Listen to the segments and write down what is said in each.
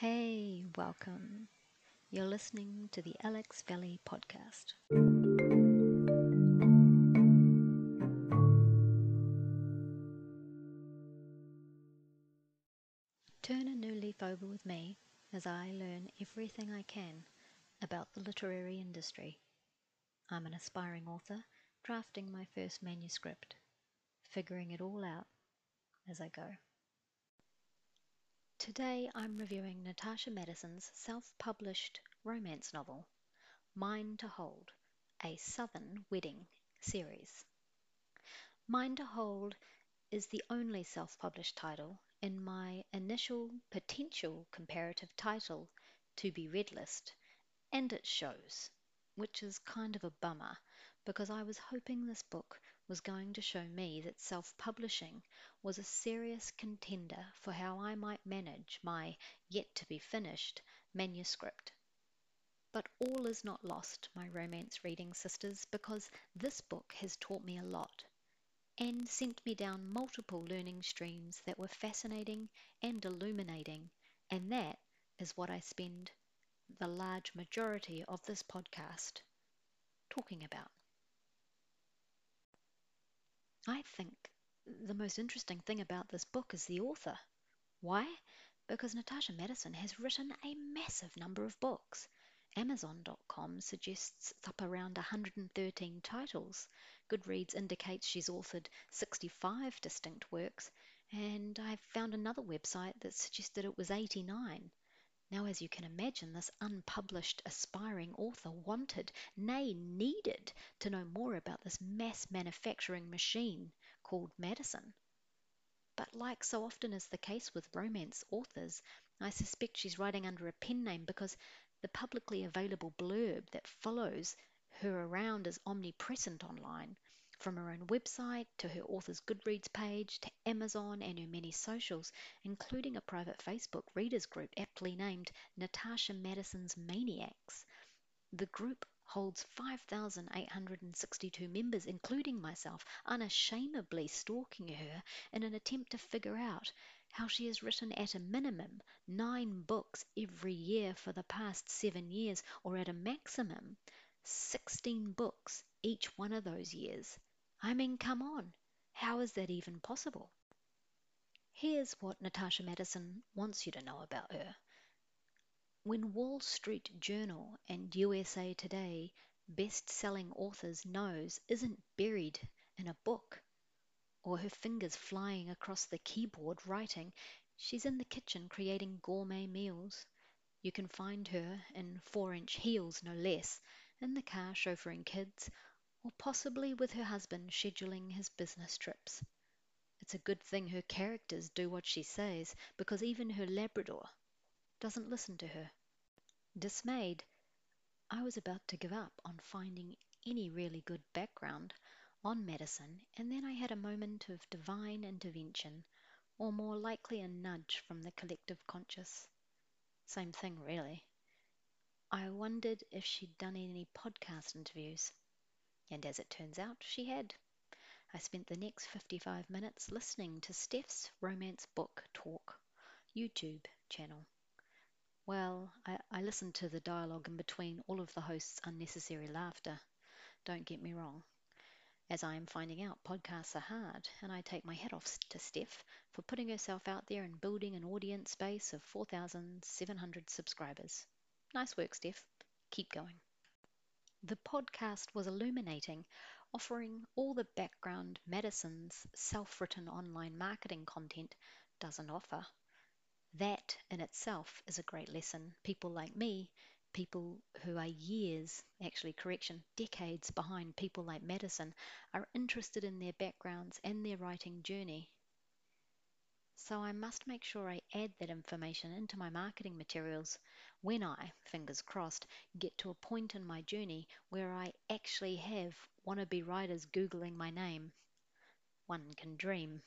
Hey, welcome. You're listening to the Alex Valley podcast. Turn a new leaf over with me as I learn everything I can about the literary industry. I'm an aspiring author drafting my first manuscript, figuring it all out as I go. Today I'm reviewing Natasha Madison's self published romance novel, Mine to Hold, a Southern Wedding series. Mine to Hold is the only self published title in my initial potential comparative title to be read list, and it shows, which is kind of a bummer because I was hoping this book was going to show me that self publishing was a serious contender for how I might manage my yet to be finished manuscript. But all is not lost, my romance reading sisters, because this book has taught me a lot and sent me down multiple learning streams that were fascinating and illuminating, and that is what I spend the large majority of this podcast talking about. I think the most interesting thing about this book is the author. Why? Because Natasha Madison has written a massive number of books. Amazon.com suggests it's up around 113 titles. Goodreads indicates she's authored 65 distinct works, and I found another website that suggested it was 89. Now, as you can imagine, this unpublished aspiring author wanted, nay, needed, to know more about this mass manufacturing machine called Madison. But, like so often is the case with romance authors, I suspect she's writing under a pen name because the publicly available blurb that follows her around is omnipresent online from her own website to her author's Goodreads page to Amazon and her many socials, including a private Facebook readers group aptly named Natasha Madison's Maniacs. The group holds 5,862 members, including myself, unashamedly stalking her in an attempt to figure out how she has written at a minimum nine books every year for the past seven years, or at a maximum 16 books each one of those years. I mean, come on, how is that even possible? Here's what Natasha Madison wants you to know about her. When Wall Street Journal and USA Today best selling author's nose isn't buried in a book or her fingers flying across the keyboard writing, she's in the kitchen creating gourmet meals. You can find her in four inch heels, no less, in the car chauffeuring kids, or possibly with her husband scheduling his business trips. It's a good thing her characters do what she says, because even her Labrador doesn't listen to her. Dismayed, I was about to give up on finding any really good background on Madison, and then I had a moment of divine intervention, or more likely a nudge from the collective conscious. Same thing, really. I wondered if she'd done any podcast interviews. And as it turns out, she had. I spent the next 55 minutes listening to Steph's Romance Book Talk YouTube channel. Well, I, I listened to the dialogue in between all of the hosts' unnecessary laughter. Don't get me wrong. As I am finding out, podcasts are hard, and I take my hat off to Steph for putting herself out there and building an audience base of 4,700 subscribers. Nice work, Steph. Keep going. The podcast was illuminating, offering all the background Madison's self written online marketing content doesn't offer. That in itself is a great lesson. People like me, people who are years, actually, correction, decades behind people like Madison, are interested in their backgrounds and their writing journey. So I must make sure I add that information into my marketing materials when I, fingers crossed, get to a point in my journey where I actually have wannabe writers Googling my name. One can dream.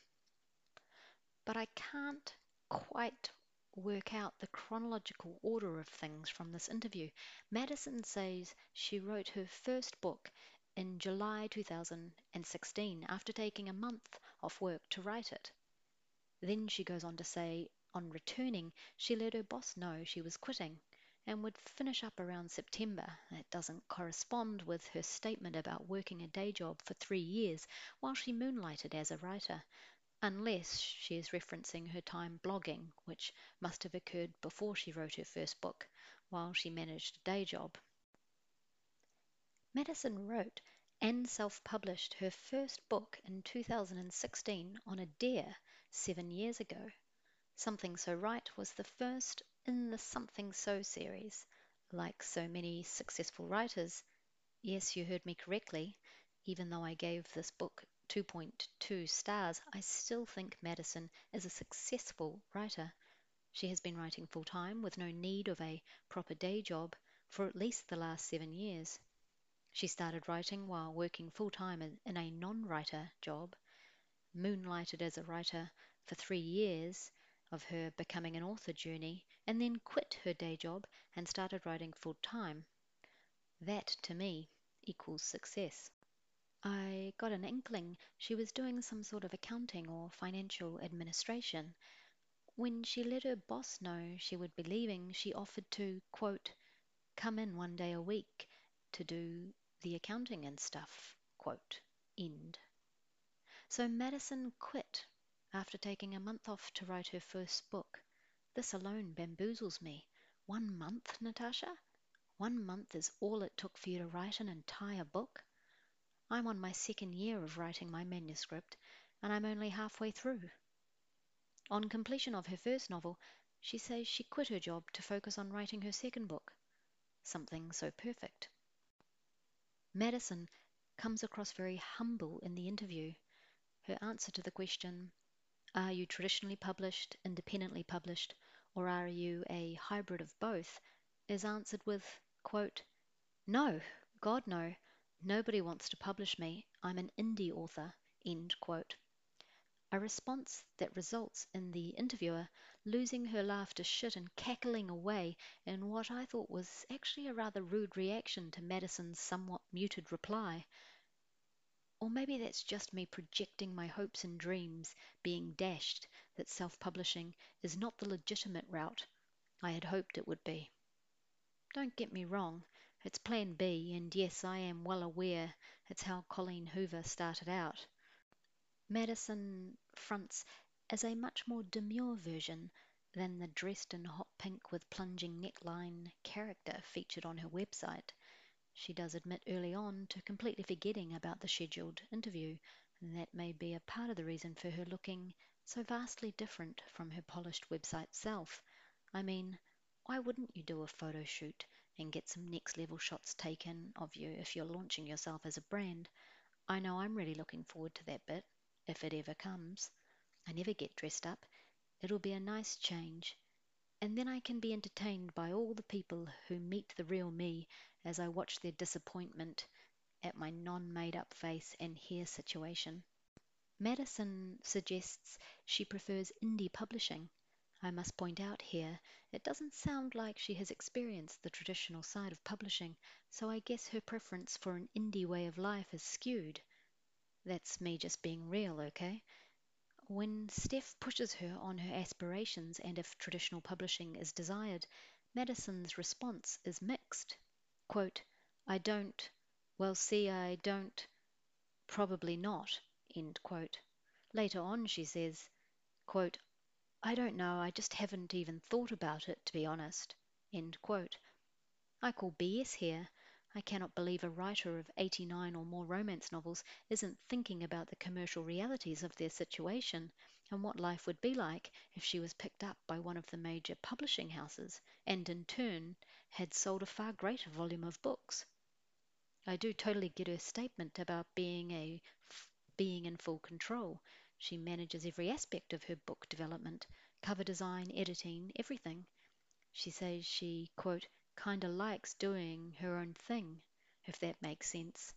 But I can't quite work out the chronological order of things from this interview. Madison says she wrote her first book in July 2016 after taking a month off work to write it. Then she goes on to say, on returning, she let her boss know she was quitting and would finish up around September. That doesn't correspond with her statement about working a day job for three years while she moonlighted as a writer, unless she is referencing her time blogging, which must have occurred before she wrote her first book, while she managed a day job. Madison wrote and self published her first book in 2016 on a dare seven years ago. Something So Right was the first in the Something So series. Like so many successful writers, yes, you heard me correctly, even though I gave this book 2.2 stars, I still think Madison is a successful writer. She has been writing full time with no need of a proper day job for at least the last seven years. She started writing while working full time in a non writer job, moonlighted as a writer for three years, of her becoming an author journey and then quit her day job and started writing full time. That, to me, equals success. I got an inkling she was doing some sort of accounting or financial administration. When she let her boss know she would be leaving, she offered to, quote, come in one day a week to do the accounting and stuff, quote, end. So Madison quit after taking a month off to write her first book. This alone bamboozles me. One month, Natasha? One month is all it took for you to write an entire book? I'm on my second year of writing my manuscript, and I'm only halfway through. On completion of her first novel, she says she quit her job to focus on writing her second book, Something So Perfect. Madison comes across very humble in the interview. Her answer to the question, are you traditionally published, independently published, or are you a hybrid of both? is answered with, quote, No, God no, nobody wants to publish me. I'm an indie author, end quote. A response that results in the interviewer losing her laughter shit and cackling away in what I thought was actually a rather rude reaction to Madison's somewhat muted reply. Or maybe that's just me projecting my hopes and dreams being dashed that self publishing is not the legitimate route I had hoped it would be. Don't get me wrong, it's plan B, and yes, I am well aware it's how Colleen Hoover started out. Madison fronts as a much more demure version than the dressed in hot pink with plunging neckline character featured on her website. She does admit early on to completely forgetting about the scheduled interview, and that may be a part of the reason for her looking so vastly different from her polished website self. I mean, why wouldn't you do a photo shoot and get some next level shots taken of you if you're launching yourself as a brand? I know I'm really looking forward to that bit, if it ever comes. I never get dressed up. It'll be a nice change and then I can be entertained by all the people who meet the real me as I watch their disappointment at my non made up face and hair situation. Madison suggests she prefers indie publishing. I must point out here, it doesn't sound like she has experienced the traditional side of publishing, so I guess her preference for an indie way of life is skewed. That's me just being real, okay? When Steph pushes her on her aspirations and if traditional publishing is desired, Madison's response is mixed. Quote, I don't, well, see, I don't, probably not, end quote. Later on, she says, quote, I don't know, I just haven't even thought about it, to be honest, end quote. I call BS here. I cannot believe a writer of 89 or more romance novels isn't thinking about the commercial realities of their situation and what life would be like if she was picked up by one of the major publishing houses and in turn had sold a far greater volume of books. I do totally get her statement about being a being in full control. She manages every aspect of her book development, cover design, editing, everything. She says she, quote, kind of likes doing her own thing, if that makes sense.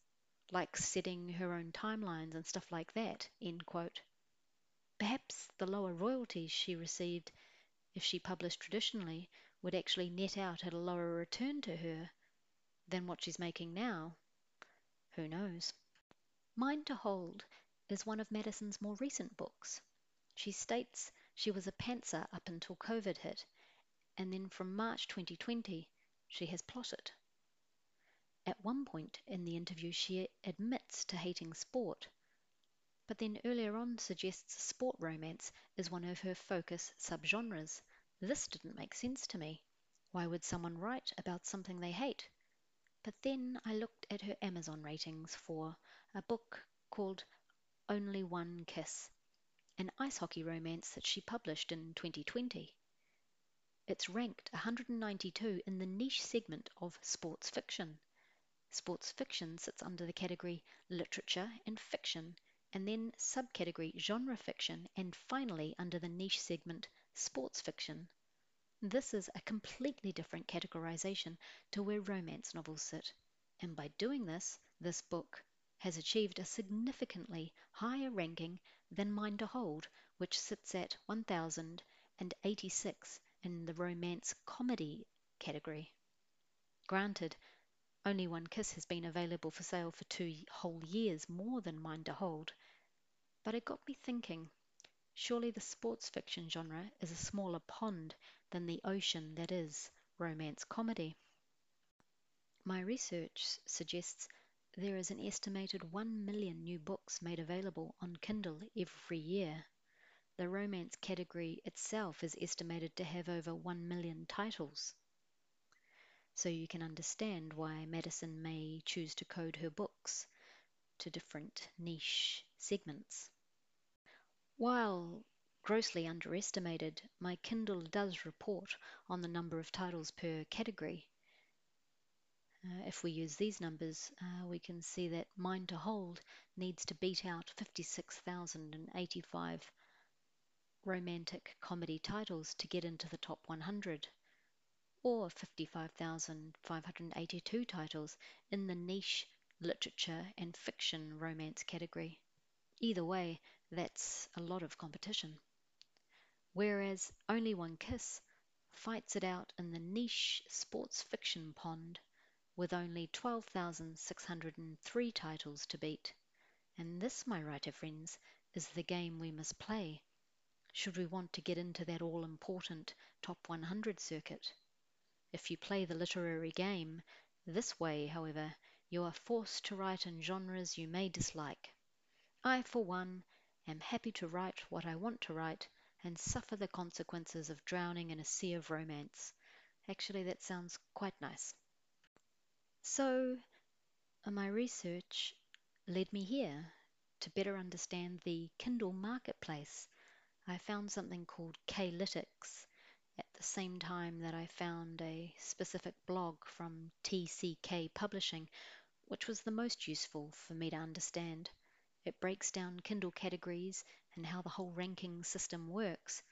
Likes setting her own timelines and stuff like that, end quote. Perhaps the lower royalties she received if she published traditionally would actually net out at a lower return to her than what she's making now. Who knows? Mine to Hold is one of Madison's more recent books. She states She was a pantser up until COVID hit, and then from March 2020, she has plotted. At one point in the interview, she admits to hating sport, but then earlier on suggests sport romance is one of her focus subgenres. This didn't make sense to me. Why would someone write about something they hate? But then I looked at her Amazon ratings for a book called Only One Kiss, an ice hockey romance that she published in 2020. It's ranked 192 in the niche segment of sports fiction. Sports fiction sits under the category literature and fiction, and then subcategory genre fiction, and finally under the niche segment sports fiction. This is a completely different categorization to where romance novels sit, and by doing this, this book has achieved a significantly higher ranking than Mine to Hold, which sits at 1086 in the romance comedy category. Granted, only One Kiss has been available for sale for two whole years more than Mine to Hold, but it got me thinking surely the sports fiction genre is a smaller pond than the ocean that is romance comedy. My research suggests there is an estimated 1 million new books made available on Kindle every year. The romance category itself is estimated to have over 1 million titles. So you can understand why Madison may choose to code her books to different niche segments. While grossly underestimated, my Kindle does report on the number of titles per category. Uh, if we use these numbers, uh, we can see that Mine to Hold needs to beat out 56,085 romantic comedy titles to get into the top 100 or 55,582 titles in the niche literature and fiction romance category. Either way, that's a lot of competition. Whereas Only One Kiss fights it out in the niche sports fiction pond with only 12,603 titles to beat. And this, my writer friends, is the game we must play should we want to get into that all important top 100 circuit. If you play the literary game this way, however, you are forced to write in genres you may dislike. I, for one, am happy to write what I want to write and suffer the consequences of drowning in a sea of romance. Actually, that sounds quite nice. So, uh, my research led me here to better understand the Kindle marketplace. I found something called K-Lytics at the same time that I found a specific blog from TCK Publishing, which was the most useful for me to understand. It breaks down Kindle categories and how the whole ranking system works.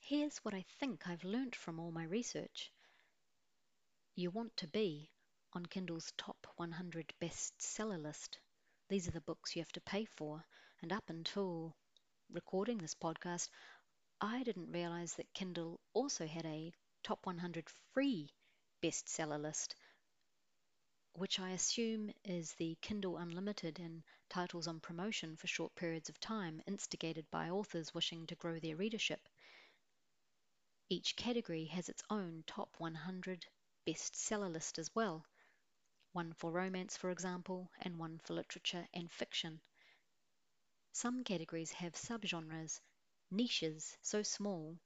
Here's what I think I've learnt from all my research. You want to be on Kindle's top 100 bestseller list. These are the books you have to pay for, and up until recording this podcast, I didn't realize that Kindle also had a top 100 free bestseller list, which I assume is the Kindle Unlimited and titles on promotion for short periods of time, instigated by authors wishing to grow their readership. Each category has its own top 100 bestseller list as well one for romance, for example, and one for literature and fiction. Some categories have subgenres niches so small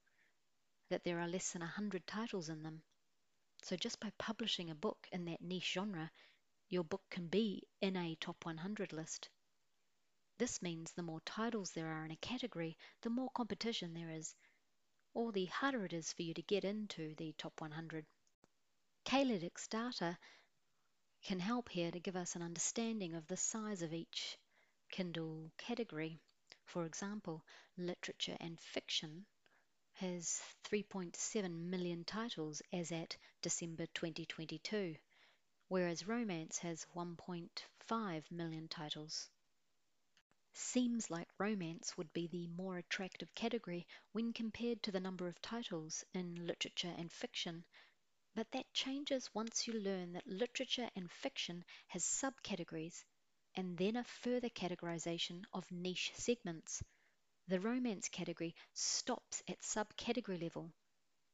that there are less than a hundred titles in them. So just by publishing a book in that niche genre, your book can be in a top 100 list. This means the more titles there are in a category, the more competition there is, or the harder it is for you to get into the top 100. K-Lytics data can help here to give us an understanding of the size of each Kindle category. For example, literature and fiction has 3.7 million titles as at December 2022, whereas romance has 1.5 million titles. Seems like romance would be the more attractive category when compared to the number of titles in literature and fiction, but that changes once you learn that literature and fiction has subcategories and then a further categorization of niche segments. The romance category stops at subcategory level.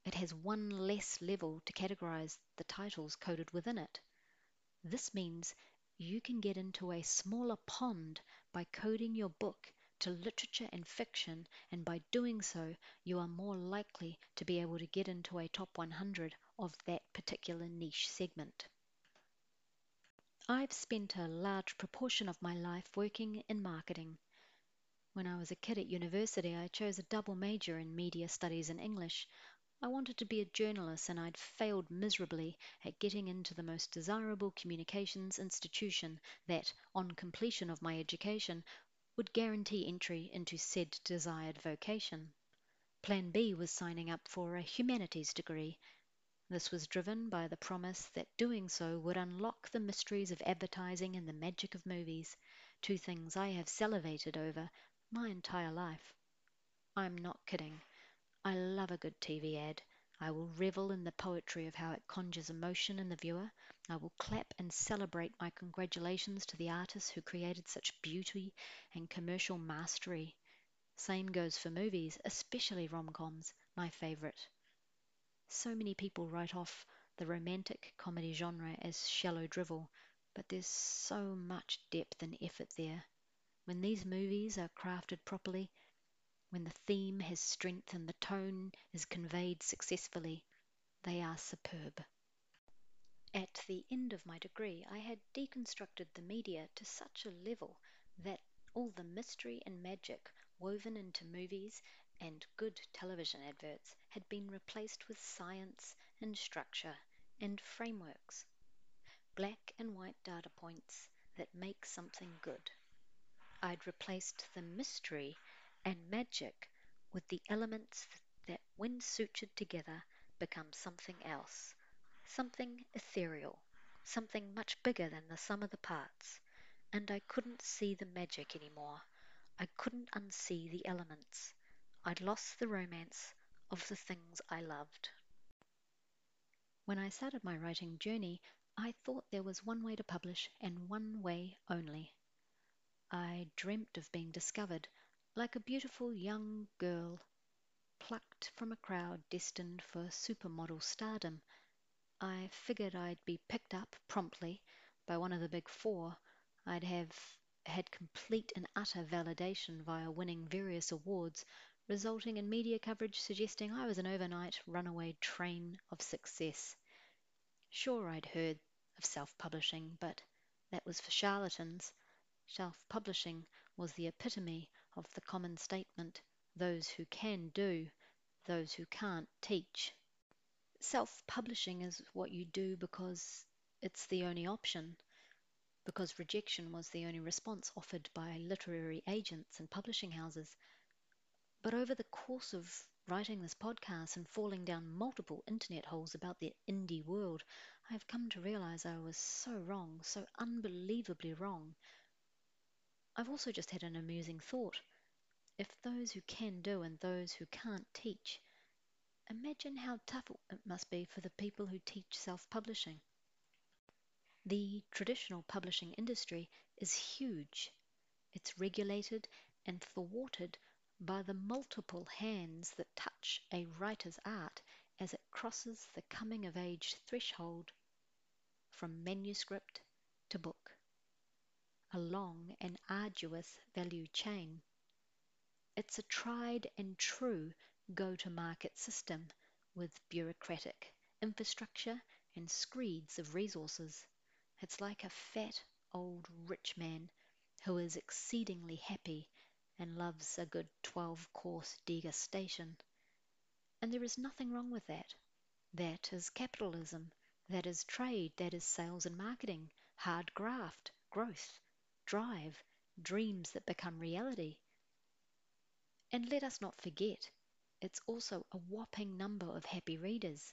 It has one less level to categorize the titles coded within it. This means you can get into a smaller pond by coding your book to literature and fiction, and by doing so, you are more likely to be able to get into a top 100 of that particular niche segment. I've spent a large proportion of my life working in marketing. When I was a kid at university, I chose a double major in media studies and English. I wanted to be a journalist, and I'd failed miserably at getting into the most desirable communications institution that, on completion of my education, would guarantee entry into said desired vocation. Plan B was signing up for a humanities degree. This was driven by the promise that doing so would unlock the mysteries of advertising and the magic of movies, two things I have salivated over my entire life. I'm not kidding. I love a good TV ad. I will revel in the poetry of how it conjures emotion in the viewer. I will clap and celebrate my congratulations to the artists who created such beauty and commercial mastery. Same goes for movies, especially rom coms, my favourite. So many people write off the romantic comedy genre as shallow drivel, but there's so much depth and effort there. When these movies are crafted properly, when the theme has strength and the tone is conveyed successfully, they are superb. At the end of my degree, I had deconstructed the media to such a level that all the mystery and magic woven into movies and good television adverts had been replaced with science and structure and frameworks. Black and white data points that make something good. I'd replaced the mystery and magic with the elements that, when sutured together, become something else, something ethereal, something much bigger than the sum of the parts. And I couldn't see the magic anymore. I couldn't unsee the elements. I'd lost the romance of the things I loved. When I started my writing journey, I thought there was one way to publish and one way only. I dreamt of being discovered like a beautiful young girl plucked from a crowd destined for supermodel stardom. I figured I'd be picked up promptly by one of the big four. I'd have had complete and utter validation via winning various awards, resulting in media coverage suggesting I was an overnight runaway train of success. Sure, I'd heard of self publishing, but that was for charlatans. Self publishing was the epitome of the common statement those who can do, those who can't teach. Self publishing is what you do because it's the only option, because rejection was the only response offered by literary agents and publishing houses. But over the course of writing this podcast and falling down multiple internet holes about the indie world, I have come to realize I was so wrong, so unbelievably wrong. I've also just had an amusing thought. If those who can do and those who can't teach, imagine how tough it must be for the people who teach self publishing. The traditional publishing industry is huge. It's regulated and thwarted by the multiple hands that touch a writer's art as it crosses the coming of age threshold from manuscript to book. A long and arduous value chain. It's a tried and true go to market system with bureaucratic infrastructure and screeds of resources. It's like a fat old rich man who is exceedingly happy and loves a good 12 course degustation. And there is nothing wrong with that. That is capitalism. That is trade. That is sales and marketing. Hard graft, growth, drive, dreams that become reality. And let us not forget, it's also a whopping number of happy readers.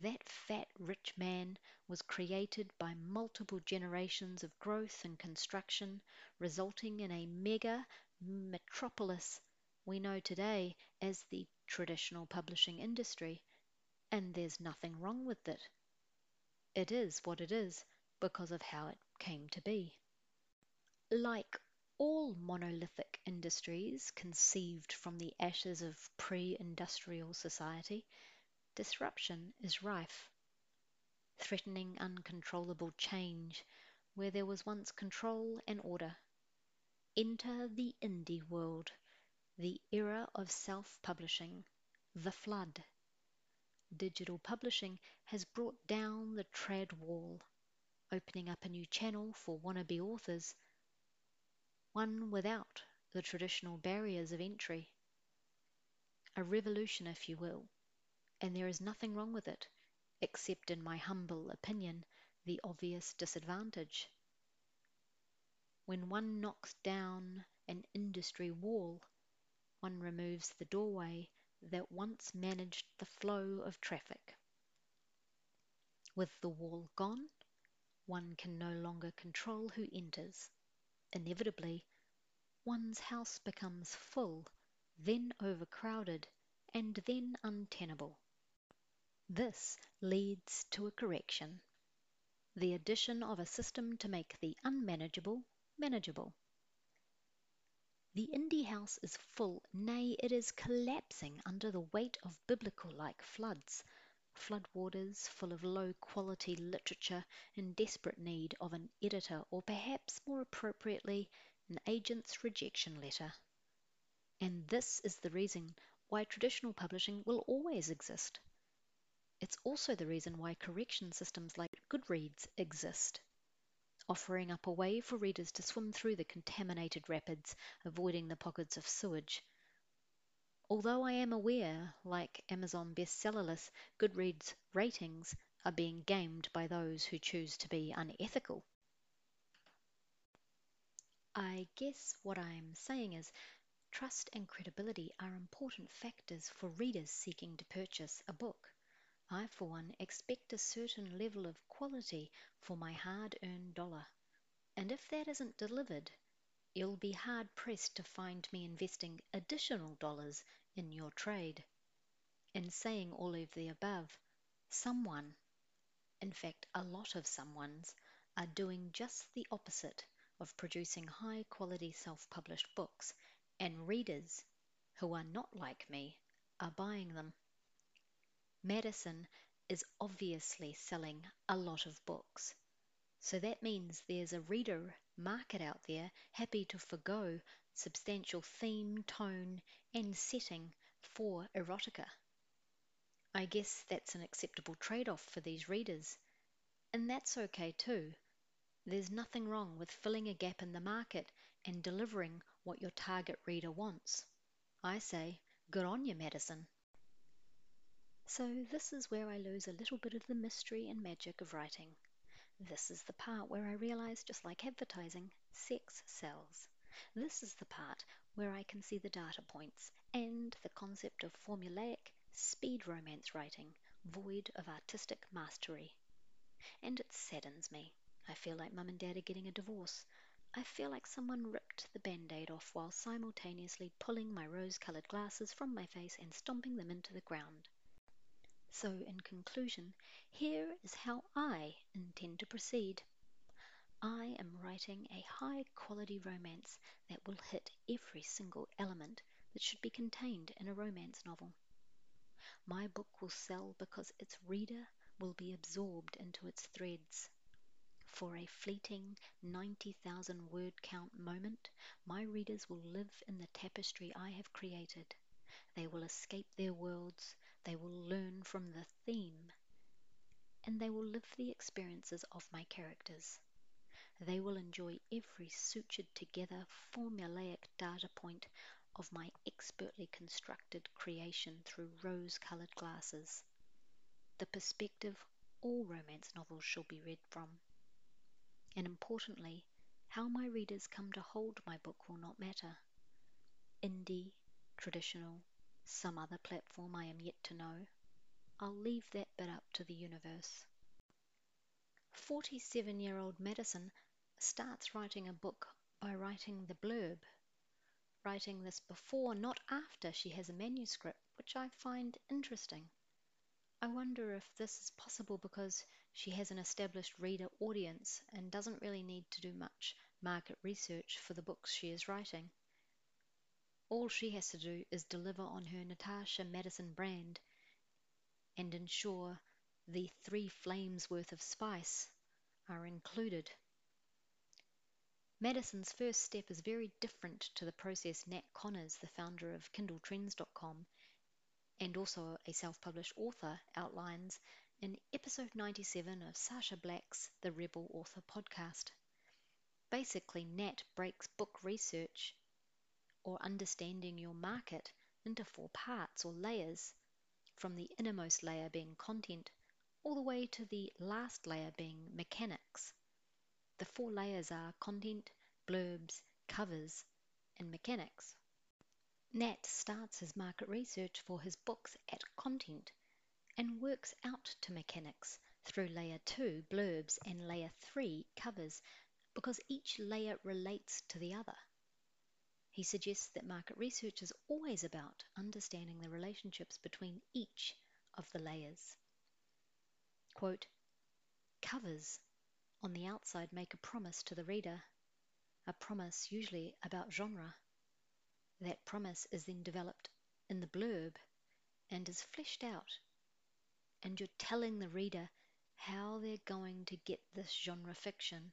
That fat rich man was created by multiple generations of growth and construction, resulting in a mega metropolis we know today as the traditional publishing industry, and there's nothing wrong with it. It is what it is because of how it came to be. Like all monolithic industries conceived from the ashes of pre industrial society, disruption is rife, threatening uncontrollable change where there was once control and order. Enter the indie world, the era of self publishing, the flood. Digital publishing has brought down the trad wall, opening up a new channel for wannabe authors one without the traditional barriers of entry. A revolution, if you will, and there is nothing wrong with it, except, in my humble opinion, the obvious disadvantage. When one knocks down an industry wall, one removes the doorway that once managed the flow of traffic. With the wall gone, one can no longer control who enters inevitably, one's house becomes full, then overcrowded, and then untenable. This leads to a correction the addition of a system to make the unmanageable manageable. The indie house is full, nay, it is collapsing under the weight of biblical like floods floodwaters full of low quality literature in desperate need of an editor or perhaps more appropriately an agent's rejection letter. And this is the reason why traditional publishing will always exist. It's also the reason why correction systems like Goodreads exist, offering up a way for readers to swim through the contaminated rapids, avoiding the pockets of sewage Although I am aware, like Amazon bestseller list, Goodreads ratings are being gamed by those who choose to be unethical. I guess what I'm saying is trust and credibility are important factors for readers seeking to purchase a book. I, for one, expect a certain level of quality for my hard earned dollar. And if that isn't delivered, you'll be hard pressed to find me investing additional dollars in your trade. In saying all of the above, someone, in fact, a lot of someones, are doing just the opposite of producing high quality self published books, and readers, who are not like me, are buying them. Madison is obviously selling a lot of books. So that means there's a reader market out there happy to forego substantial theme, tone, and setting for erotica. I guess that's an acceptable trade off for these readers, and that's okay too. There's nothing wrong with filling a gap in the market and delivering what your target reader wants. I say, good on you, Madison. So, this is where I lose a little bit of the mystery and magic of writing. This is the part where I realize, just like advertising, sex sells. This is the part where I can see the data points and the concept of formulaic speed romance writing, void of artistic mastery. And it saddens me. I feel like mum and dad are getting a divorce. I feel like someone ripped the band aid off while simultaneously pulling my rose colored glasses from my face and stomping them into the ground. So, in conclusion, here is how I intend to proceed. I am writing a high quality romance that will hit every single element that should be contained in a romance novel. My book will sell because its reader will be absorbed into its threads. For a fleeting 90,000 word count moment, my readers will live in the tapestry I have created. They will escape their worlds, they will learn from the theme, and they will live the experiences of my characters. They will enjoy every sutured together formulaic data point of my expertly constructed creation through rose colored glasses. The perspective all romance novels shall be read from. And importantly, how my readers come to hold my book will not matter. Indie, traditional, some other platform I am yet to know. I'll leave that bit up to the universe. 47 year old Madison starts writing a book by writing the blurb. Writing this before, not after she has a manuscript, which I find interesting. I wonder if this is possible because she has an established reader audience and doesn't really need to do much market research for the books she is writing. All she has to do is deliver on her Natasha Madison brand and ensure the three flames worth of spice are included. Madison's first step is very different to the process Nat Connors, the founder of KindleTrends.com and also a self published author, outlines in episode 97 of Sacha Black's The Rebel Author podcast. Basically, Nat breaks book research or understanding your market into four parts or layers, from the innermost layer being content all the way to the last layer being mechanics. The four layers are content, blurbs, covers, and mechanics. Nat starts his market research for his books at content and works out to mechanics through layer 2 blurbs and layer 3 covers because each layer relates to the other. He suggests that market research is always about understanding the relationships between each of the layers. Quote, covers on the outside make a promise to the reader, a promise usually about genre. That promise is then developed in the blurb and is fleshed out, and you're telling the reader how they're going to get this genre fiction,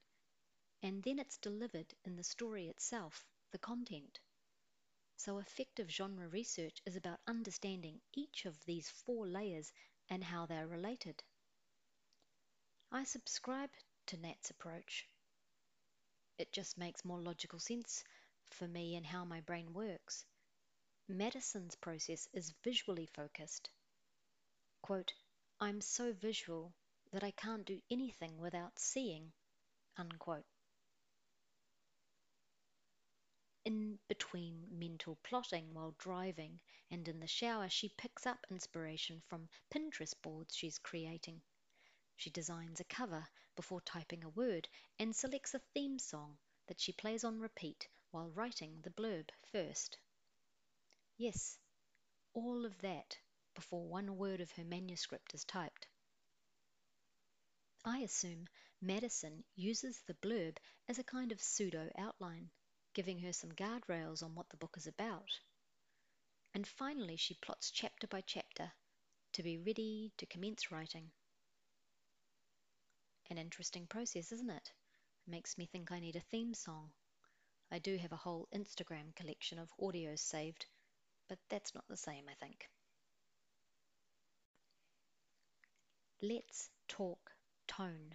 and then it's delivered in the story itself, the content. So, effective genre research is about understanding each of these four layers and how they're related. I subscribe to Nat's approach. It just makes more logical sense for me and how my brain works. Madison's process is visually focused. Quote, I'm so visual that I can't do anything without seeing. Unquote. In between mental plotting while driving and in the shower, she picks up inspiration from Pinterest boards she's creating. She designs a cover before typing a word and selects a theme song that she plays on repeat while writing the blurb first. Yes, all of that before one word of her manuscript is typed. I assume Madison uses the blurb as a kind of pseudo outline, giving her some guardrails on what the book is about. And finally, she plots chapter by chapter to be ready to commence writing. An interesting process, isn't it? It Makes me think I need a theme song. I do have a whole Instagram collection of audios saved, but that's not the same, I think. Let's talk tone.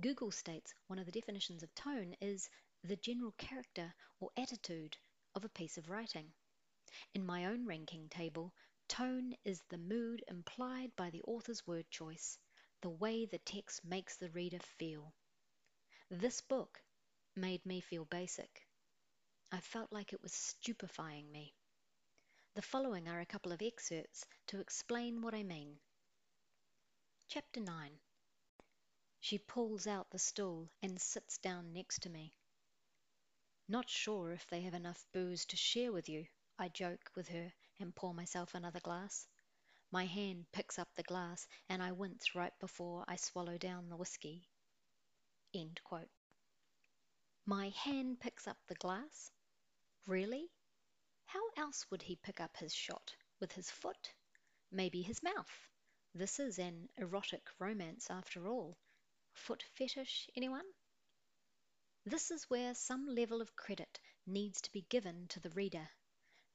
Google states one of the definitions of tone is the general character or attitude of a piece of writing. In my own ranking table, tone is the mood implied by the author's word choice, the way the text makes the reader feel. This book made me feel basic. I felt like it was stupefying me. The following are a couple of excerpts to explain what I mean. Chapter 9 She pulls out the stool and sits down next to me. Not sure if they have enough booze to share with you, I joke with her and pour myself another glass. My hand picks up the glass and I wince right before I swallow down the whisky. My hand picks up the glass? Really? How else would he pick up his shot? With his foot? Maybe his mouth? This is an erotic romance after all. Foot fetish, anyone? This is where some level of credit needs to be given to the reader.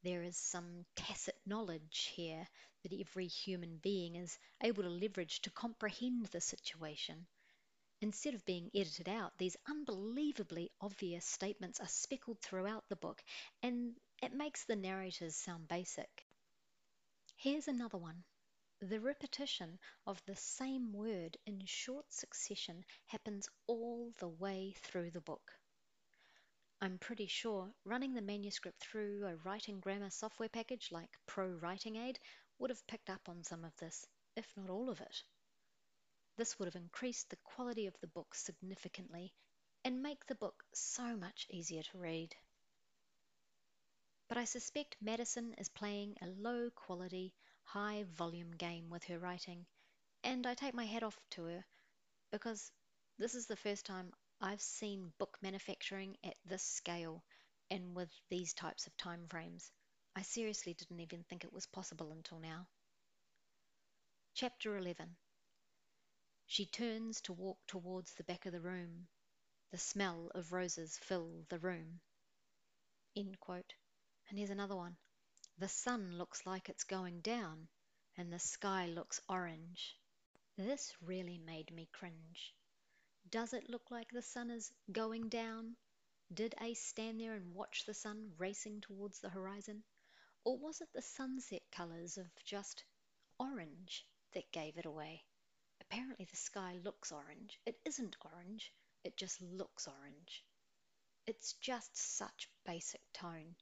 There is some tacit knowledge here that every human being is able to leverage to comprehend the situation Instead of being edited out, these unbelievably obvious statements are speckled throughout the book, and it makes the narrators sound basic. Here's another one. The repetition of the same word in short succession happens all the way through the book. I'm pretty sure running the manuscript through a writing grammar software package like Pro Writing Aid would have picked up on some of this, if not all of it. This would have increased the quality of the book significantly and make the book so much easier to read. But I suspect Madison is playing a low quality, high volume game with her writing, and I take my hat off to her because this is the first time I've seen book manufacturing at this scale and with these types of time frames. I seriously didn't even think it was possible until now. Chapter 11 She turns to walk towards the back of the room. The smell of roses fill the room. End quote. And here's another one. The sun looks like it's going down, and the sky looks orange. This really made me cringe. Does it look like the sun is going down? Did Ace stand there and watch the sun racing towards the horizon? Or was it the sunset colours of just orange that gave it away? Apparently, the sky looks orange. It isn't orange, it just looks orange. It's just such basic tone.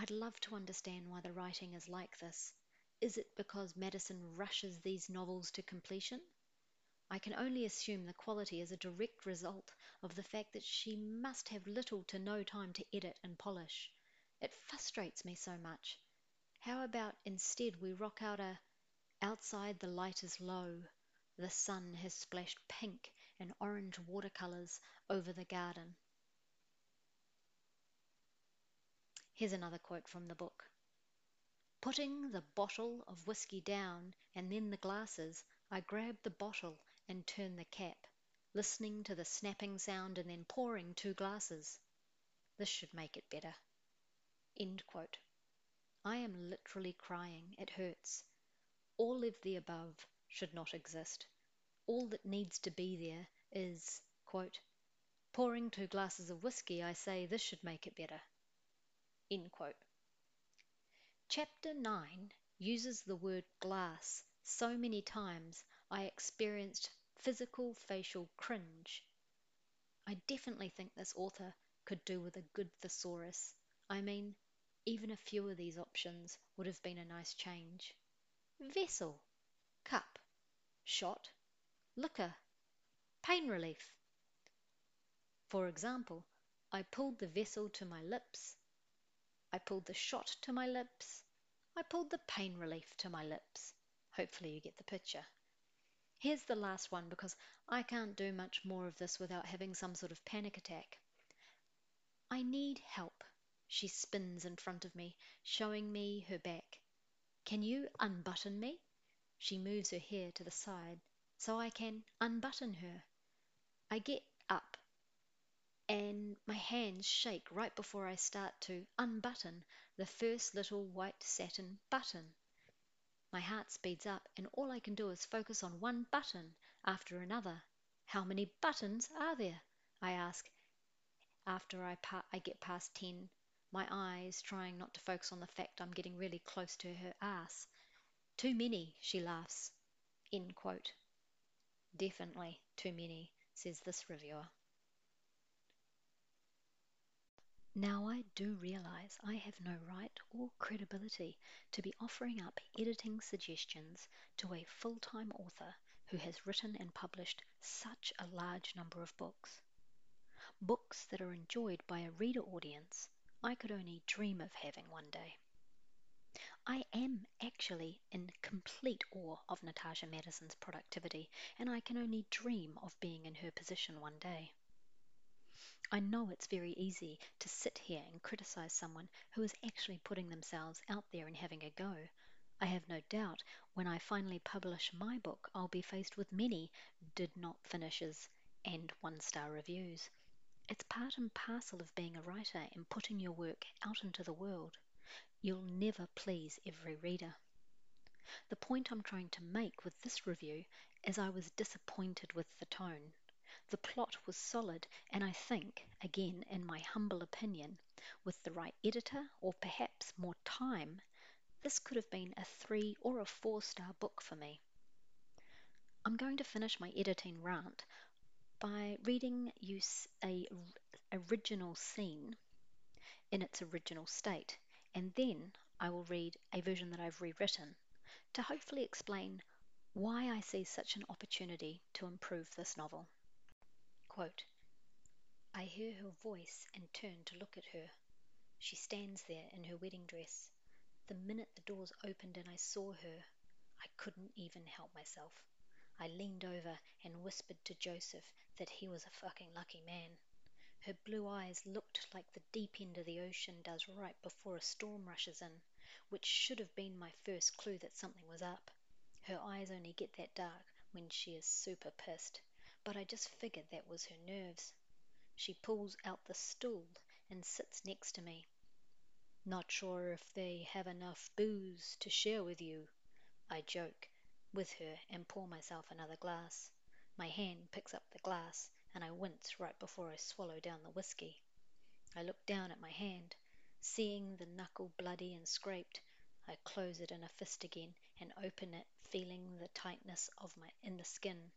I'd love to understand why the writing is like this. Is it because Madison rushes these novels to completion? I can only assume the quality is a direct result of the fact that she must have little to no time to edit and polish. It frustrates me so much. How about instead we rock out a Outside the light is low, the sun has splashed pink and orange watercolors over the garden. Here's another quote from the book. Putting the bottle of whiskey down and then the glasses, I grab the bottle and turn the cap, listening to the snapping sound and then pouring two glasses. This should make it better. End quote. I am literally crying. It hurts. All of the above should not exist. All that needs to be there is, quote, pouring two glasses of whiskey, I say this should make it better. End quote. Chapter 9 uses the word glass so many times I experienced physical facial cringe. I definitely think this author could do with a good thesaurus. I mean, even a few of these options would have been a nice change. Vessel, cup, shot, liquor, pain relief. For example, I pulled the vessel to my lips, I pulled the shot to my lips. I pulled the pain relief to my lips. Hopefully, you get the picture. Here's the last one because I can't do much more of this without having some sort of panic attack. I need help. She spins in front of me, showing me her back. Can you unbutton me? She moves her hair to the side so I can unbutton her. I get up and my hands shake right before I start to unbutton the first little white satin button. My heart speeds up, and all I can do is focus on one button after another. How many buttons are there? I ask after I, pa- I get past 10, my eyes trying not to focus on the fact I'm getting really close to her ass. Too many, she laughs. End quote. Definitely too many, says this reviewer. Now, I do realize I have no right or credibility to be offering up editing suggestions to a full time author who has written and published such a large number of books. Books that are enjoyed by a reader audience I could only dream of having one day. I am actually in complete awe of Natasha Madison's productivity, and I can only dream of being in her position one day. I know it's very easy to sit here and criticize someone who is actually putting themselves out there and having a go. I have no doubt when I finally publish my book, I'll be faced with many did not finishes and one star reviews. It's part and parcel of being a writer and putting your work out into the world. You'll never please every reader. The point I'm trying to make with this review is I was disappointed with the tone. The plot was solid, and I think, again in my humble opinion, with the right editor or perhaps more time, this could have been a three or a four star book for me. I'm going to finish my editing rant by reading you a original scene in its original state, and then I will read a version that I've rewritten to hopefully explain why I see such an opportunity to improve this novel. I hear her voice and turn to look at her. She stands there in her wedding dress. The minute the doors opened and I saw her, I couldn't even help myself. I leaned over and whispered to Joseph that he was a fucking lucky man. Her blue eyes looked like the deep end of the ocean does right before a storm rushes in, which should have been my first clue that something was up. Her eyes only get that dark when she is super pissed, but I just figured that was her nerves. She pulls out the stool and sits next to me. Not sure if they have enough booze to share with you, I joke with her and pour myself another glass. My hand picks up the glass and I wince right before I swallow down the whiskey. I look down at my hand. Seeing the knuckle bloody and scraped, I close it in a fist again and open it, feeling the tightness of my in the skin.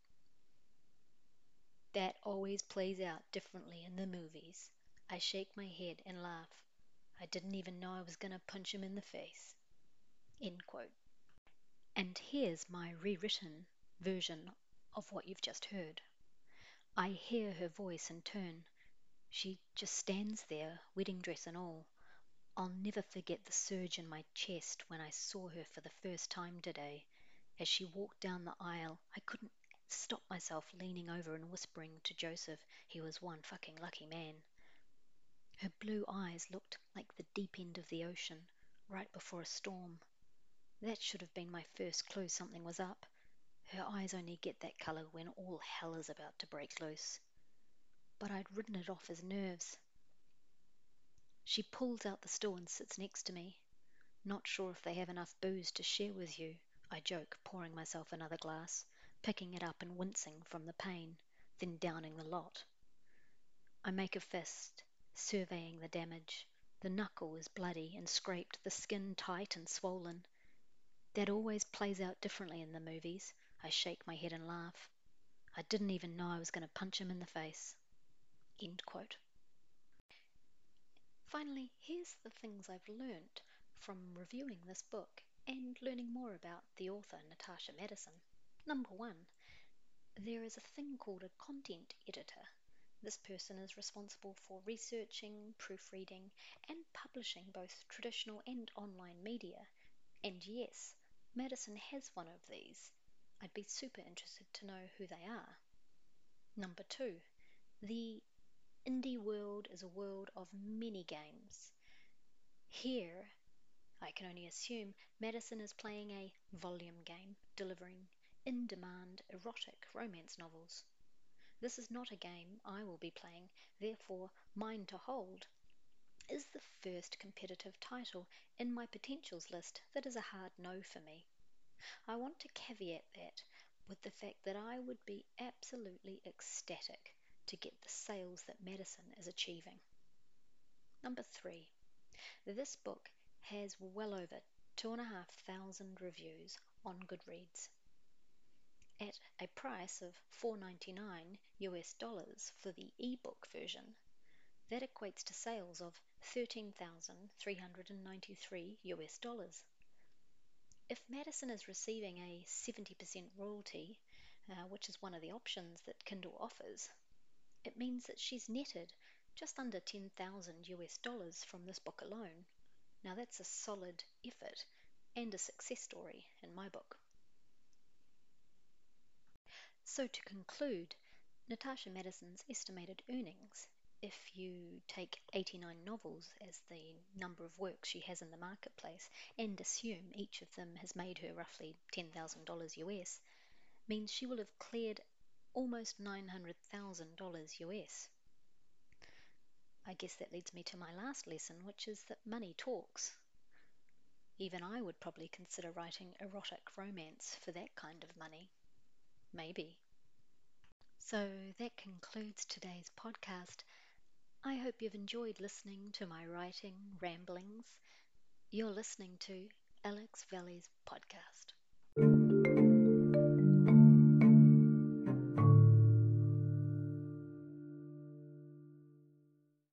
That always plays out differently in the movies. I shake my head and laugh. I didn't even know I was going to punch him in the face. And here's my rewritten version of what you've just heard. I hear her voice and turn. She just stands there, wedding dress and all. I'll never forget the surge in my chest when I saw her for the first time today. As she walked down the aisle, I couldn't stop myself leaning over and whispering to Joseph he was one fucking lucky man. Her blue eyes looked like the deep end of the ocean, right before a storm. That should have been my first clue something was up. Her eyes only get that colour when all hell is about to break loose. But I'd ridden it off as nerves. She pulls out the stool and sits next to me. Not sure if they have enough booze to share with you, I joke, pouring myself another glass, picking it up and wincing from the pain, then downing the lot. I make a fist, surveying the damage. The knuckle is bloody and scraped, the skin tight and swollen. That always plays out differently in the movies. I shake my head and laugh. I didn't even know I was going to punch him in the face. End quote. Finally, here's the things I've learnt from reviewing this book and learning more about the author Natasha Madison. Number one, there is a thing called a content editor. This person is responsible for researching, proofreading, and publishing both traditional and online media. And yes, Madison has one of these. I'd be super interested to know who they are. Number two, the indie world is a world of many games. Here, I can only assume Madison is playing a volume game, delivering in demand erotic romance novels. This is not a game I will be playing, therefore, Mine to Hold is the first competitive title in my potentials list that is a hard no for me. I want to caveat that with the fact that I would be absolutely ecstatic to get the sales that Madison is achieving. Number three, this book has well over two and a half thousand reviews on Goodreads at a price of $4.99 US dollars for the ebook version. That equates to sales of 13,393 US dollars. If Madison is receiving a 70% royalty, uh, which is one of the options that Kindle offers, it means that she's netted just under 10,000 US dollars from this book alone. Now that's a solid effort and a success story in my book. So to conclude, Natasha Madison's estimated earnings, if you take 89 novels as the number of works she has in the marketplace and assume each of them has made her roughly $10,000 US, means she will have cleared almost $900,000 US. I guess that leads me to my last lesson, which is that money talks. Even I would probably consider writing erotic romance for that kind of money. Maybe. So that concludes today's podcast. I hope you've enjoyed listening to my writing ramblings. You're listening to Alex Valley's podcast.